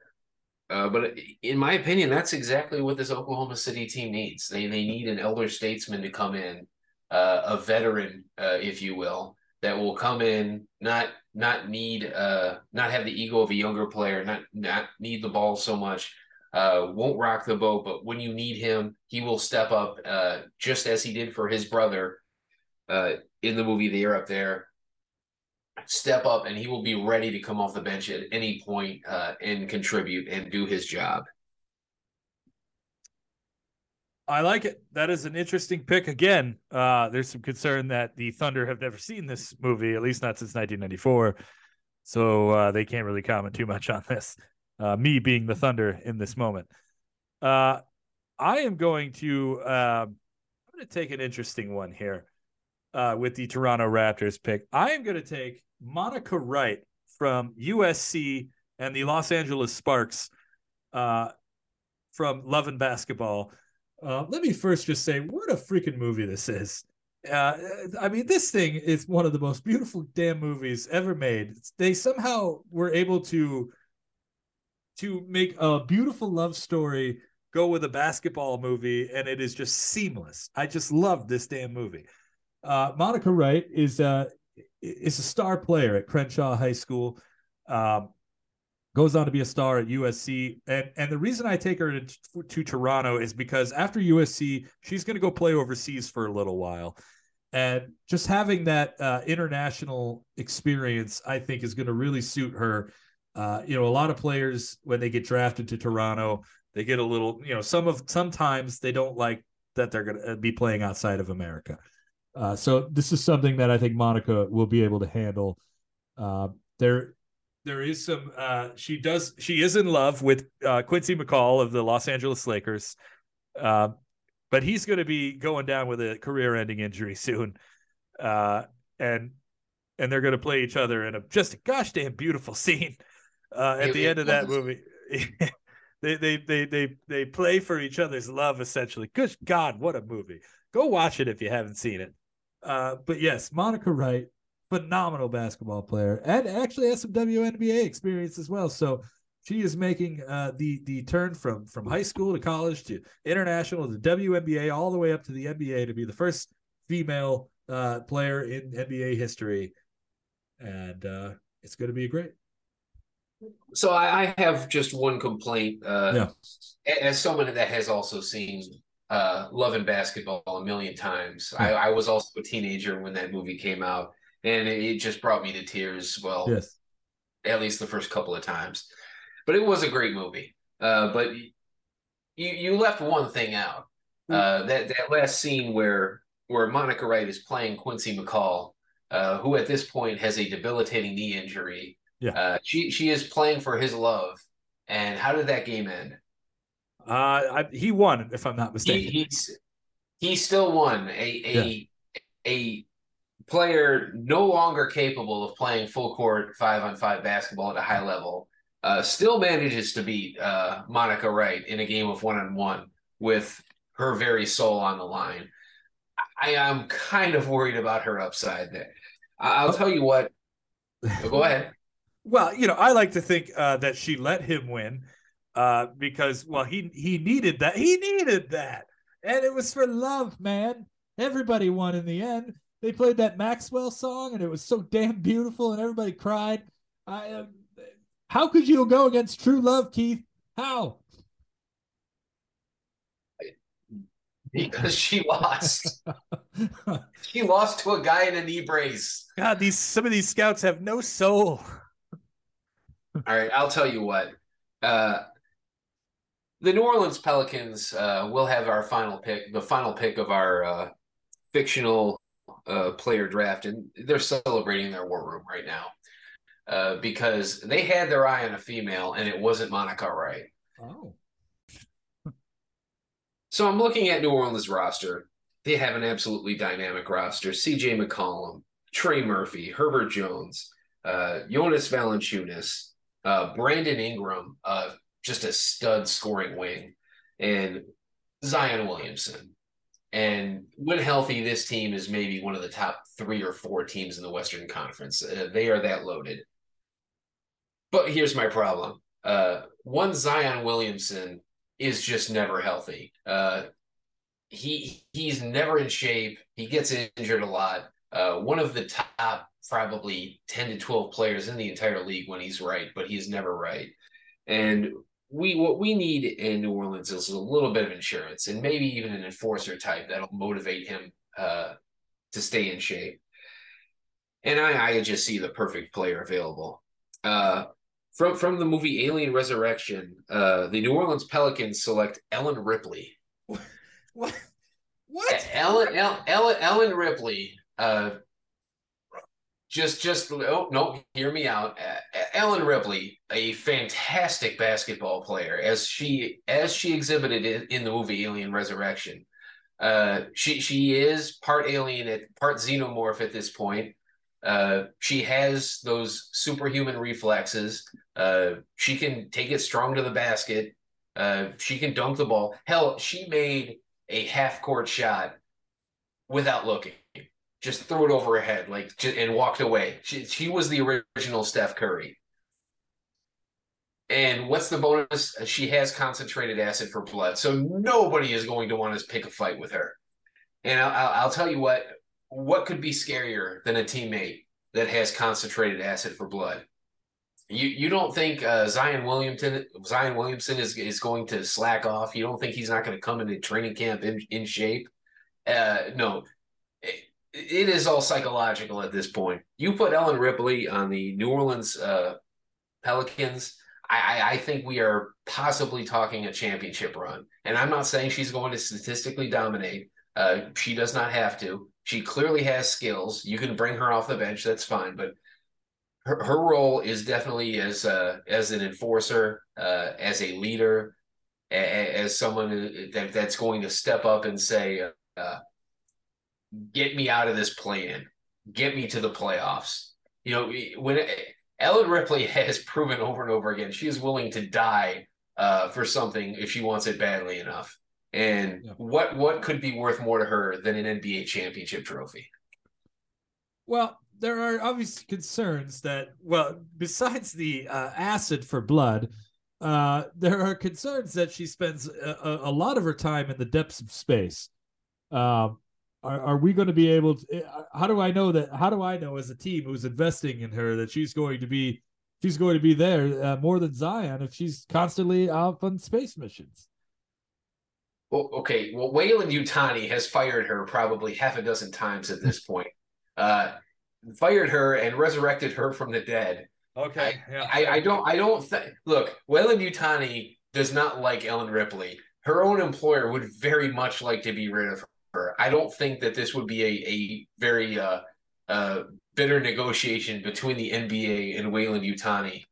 Uh, but in my opinion, that's exactly what this Oklahoma City team needs. They they need an elder statesman to come in, uh, a veteran, uh, if you will, that will come in, not not need uh not have the ego of a younger player, not not need the ball so much, uh, won't rock the boat, but when you need him, he will step up, uh, just as he did for his brother, uh, in the movie The Air Up There. Step up, and he will be ready to come off the bench at any point, uh, and contribute and do his job. I like it. That is an interesting pick. Again, uh, there's some concern that the Thunder have never seen this movie, at least not since 1994. So uh, they can't really comment too much on this. Uh, me being the Thunder in this moment. Uh, I am going to um, I'm going to take an interesting one here uh, with the Toronto Raptors pick. I am going to take Monica Wright from USC and the Los Angeles Sparks uh, from Love and Basketball. Uh, let me first just say what a freaking movie this is. Uh, I mean, this thing is one of the most beautiful damn movies ever made. They somehow were able to to make a beautiful love story go with a basketball movie, and it is just seamless. I just love this damn movie. Uh, Monica Wright is uh, is a star player at Crenshaw High School. Um, goes on to be a star at USC, and and the reason I take her to, to Toronto is because after USC, she's going to go play overseas for a little while, and just having that uh, international experience, I think, is going to really suit her. Uh, you know, a lot of players when they get drafted to Toronto, they get a little, you know, some of sometimes they don't like that they're going to be playing outside of America. Uh, so this is something that I think Monica will be able to handle. Uh, there, there is some. Uh, she does. She is in love with uh, Quincy McCall of the Los Angeles Lakers, uh, but he's going to be going down with a career-ending injury soon, uh, and and they're going to play each other in a just a gosh damn beautiful scene uh, at the end of that movie. they, they they they they play for each other's love essentially. Good God, what a movie! Go watch it if you haven't seen it. Uh, but yes, Monica Wright, phenomenal basketball player, and actually has some WNBA experience as well. So she is making uh, the the turn from from high school to college to international to WNBA all the way up to the NBA to be the first female uh, player in NBA history, and uh, it's going to be great. So I, I, have just one complaint. Uh, yeah. As someone that has also seen uh, Love and Basketball a million times. I, I, was also a teenager when that movie came out, and it, it, just brought me to tears. Well, yes, at least the first couple of times, but it was a great movie. Uh, but you you left one thing out. Hmm. Uh, that that last scene where where Monica Wright is playing Quincy McCall, uh, who at this point has a debilitating knee injury. Yeah, uh, she she is playing for his love. And how did that game end? Uh, I, he won, if I'm not mistaken. He, he's he still won. A a yeah. a player no longer capable of playing full court five on five basketball at a high level uh, still manages to beat uh, Monica Wright in a game of one on one with her very soul on the line. I am kind of worried about her upside there. I'll tell you what. Go ahead. Well, you know, I like to think uh, that she let him win uh, because well, he he needed that. He needed that, and it was for love, man. Everybody won in the end. They played that Maxwell song, and it was so damn beautiful, and everybody cried. I, uh, how could you go against true love, Keith? How? Because she lost. she lost to a guy in a knee brace. God, these some of these scouts have no soul. All right, I'll tell you what. Uh, the New Orleans Pelicans uh, will have our final pick, the final pick of our uh, fictional uh, player draft, and they're celebrating their war room right now uh, because they had their eye on a female, and it wasn't Monica Wright. Oh. so I'm looking at New Orleans roster. They have an absolutely dynamic roster. C.J. McCollum, Trey Murphy, Herbert Jones, uh, Jonas Valanciunas, uh, Brandon Ingram, uh, just a stud scoring wing, and Zion Williamson. And when healthy, this team is maybe one of the top three or four teams in the Western Conference. Uh, they are that loaded. But here's my problem. Uh, one Zion Williamson is just never healthy. Uh, he he's never in shape. He gets injured a lot. Uh, one of the top probably 10 to 12 players in the entire league when he's right, but he's never right. And we what we need in New Orleans is a little bit of insurance and maybe even an enforcer type that'll motivate him uh, to stay in shape. And I, I just see the perfect player available. Uh, from from the movie Alien Resurrection, uh, the New Orleans Pelicans select Ellen Ripley. What? What? Ellen Ellen Ellen Ripley uh, just just oh no hear me out. Ellen ripley a fantastic basketball player as she as she exhibited in, the movie alien resurrection. Uh she she is part alien at part xenomorph at this point. Uh she has those superhuman reflexes. Uh she can take it strong to the basket. Uh she can dunk the ball. Hell she made a half court shot without looking just threw it over her head, like, and walked away. She, she was the original Steph Curry. And what's the bonus? She has concentrated acid for blood, so nobody is going to want to pick a fight with her. And I'll, I'll, I'll tell you what: what could be scarier than a teammate that has concentrated acid for blood? You you don't think uh, Zion Williamson Zion Williamson is is going to slack off? You don't think he's not going to come into training camp in in shape? Uh, no, it, is all psychological at this point. You put Ellen Ripley on the New Orleans uh, Pelicans. I, I think we are possibly talking a championship run. And I'm not saying she's going to statistically dominate. Uh, she does not have to. She clearly has skills. You can bring her off the bench. That's fine. But her, her role is definitely as uh, as an enforcer, uh, as a leader, as someone that, that's going to step up and say, uh, "Get me out of this play-in, get me to the playoffs." You know, when Ellen Ripley has proven over and over again she is willing to die uh, for something if she wants it badly enough. And yeah. what what could be worth more to her than an NBA championship trophy? Well, there are obvious concerns that well, besides the uh, acid for blood, uh, there are concerns that she spends a, a, lot of her time in the depths of space. Um, are, are we going to be able to? Eh, how do I know that? How do I know as a team who's investing in her that she's going to be she's going to be there uh, more than Zion if she's constantly out on space missions? Well, okay. Well, Weyland Yutani has fired her probably half a dozen times at this point. Uh, fired her and resurrected her from the dead. Okay. I, yeah. I, I don't. I don't think. Look, Weyland Yutani does not like Ellen Ripley. Her own employer would very much like to be rid of her. I don't think that this would be a a very uh, uh, bitter negotiation between the NBA and Weyland Yutani.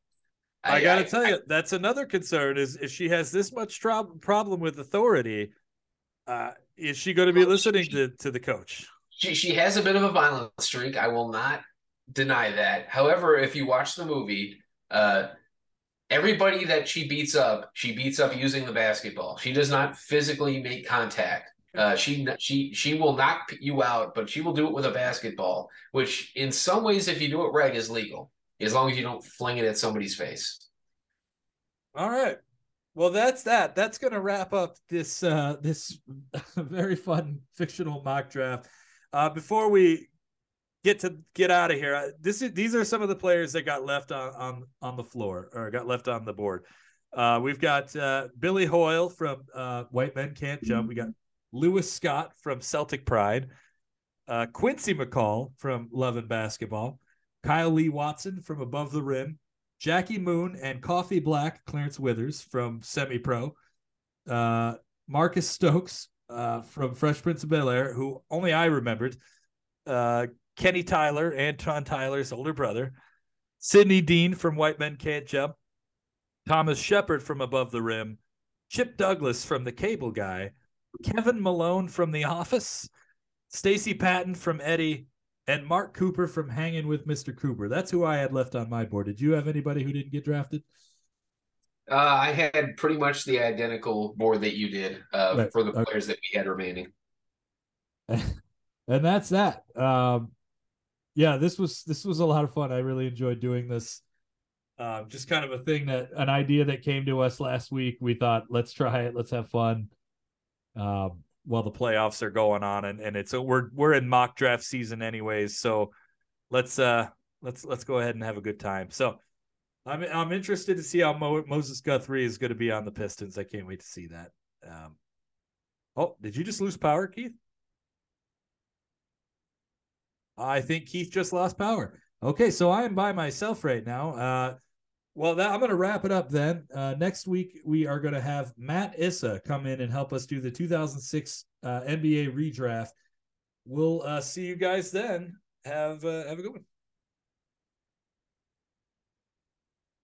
I, I got to tell I, you, that's another concern. Is if she has this much tro- problem with authority, uh, is she going to be listening she, to to the coach? She she has a bit of a violent streak. I will not deny that. However, if you watch the movie, uh, everybody that she beats up, she beats up using the basketball. She does not physically make contact. Uh, she she she will knock you out, but she will do it with a basketball, which in some ways, if you do it right, is legal as long as you don't fling it at somebody's face. All right. Well, that's that. That's going to wrap up this uh, this very fun fictional mock draft. Uh, before we get to get out of here, uh, this is these are some of the players that got left on on on the floor or got left on the board. Uh, we've got uh, Billy Hoyle from uh, White Men Can't Jump. We got Lewis Scott from Celtic Pride, uh, Quincy McCall from Love and Basketball, Kyle Lee Watson from Above the Rim, Jackie Moon and Coffee Black Clarence Withers from Semi Pro, uh, Marcus Stokes uh, from Fresh Prince of Bel Air, who only I remembered, uh, Kenny Tyler, Anton Tyler's older brother, Sidney Dean from White Men Can't Jump, Thomas Shepard from Above the Rim, Chip Douglas from The Cable Guy, Kevin Malone from The Office, Stacy Patton from Eddie, and Mark Cooper from Hanging with Mr. Cooper. That's who I had left on my board. Did you have anybody who didn't get drafted? Uh, I had pretty much the identical board that you did uh, right. for the players okay. that we had remaining. and that's that. Um, yeah, this was this was a lot of fun. I really enjoyed doing this. Um, just kind of a thing that an idea that came to us last week. We thought, let's try it. Let's have fun. Um, while the playoffs are going on, and and it's we're we're in mock draft season anyways. So let's uh let's let's go ahead and have a good time. So I'm I'm interested to see how Mo, Moses Guthrie is going to be on the Pistons. I can't wait to see that. Um, oh, did you just lose power, Keith? I think Keith just lost power. Okay, so I am by myself right now. Uh, well, that, I'm going to wrap it up then. Uh, next week, we are going to have Matt Issa come in and help us do the 2006 uh, NBA redraft. We'll uh, see you guys then. Have, uh, have a good one.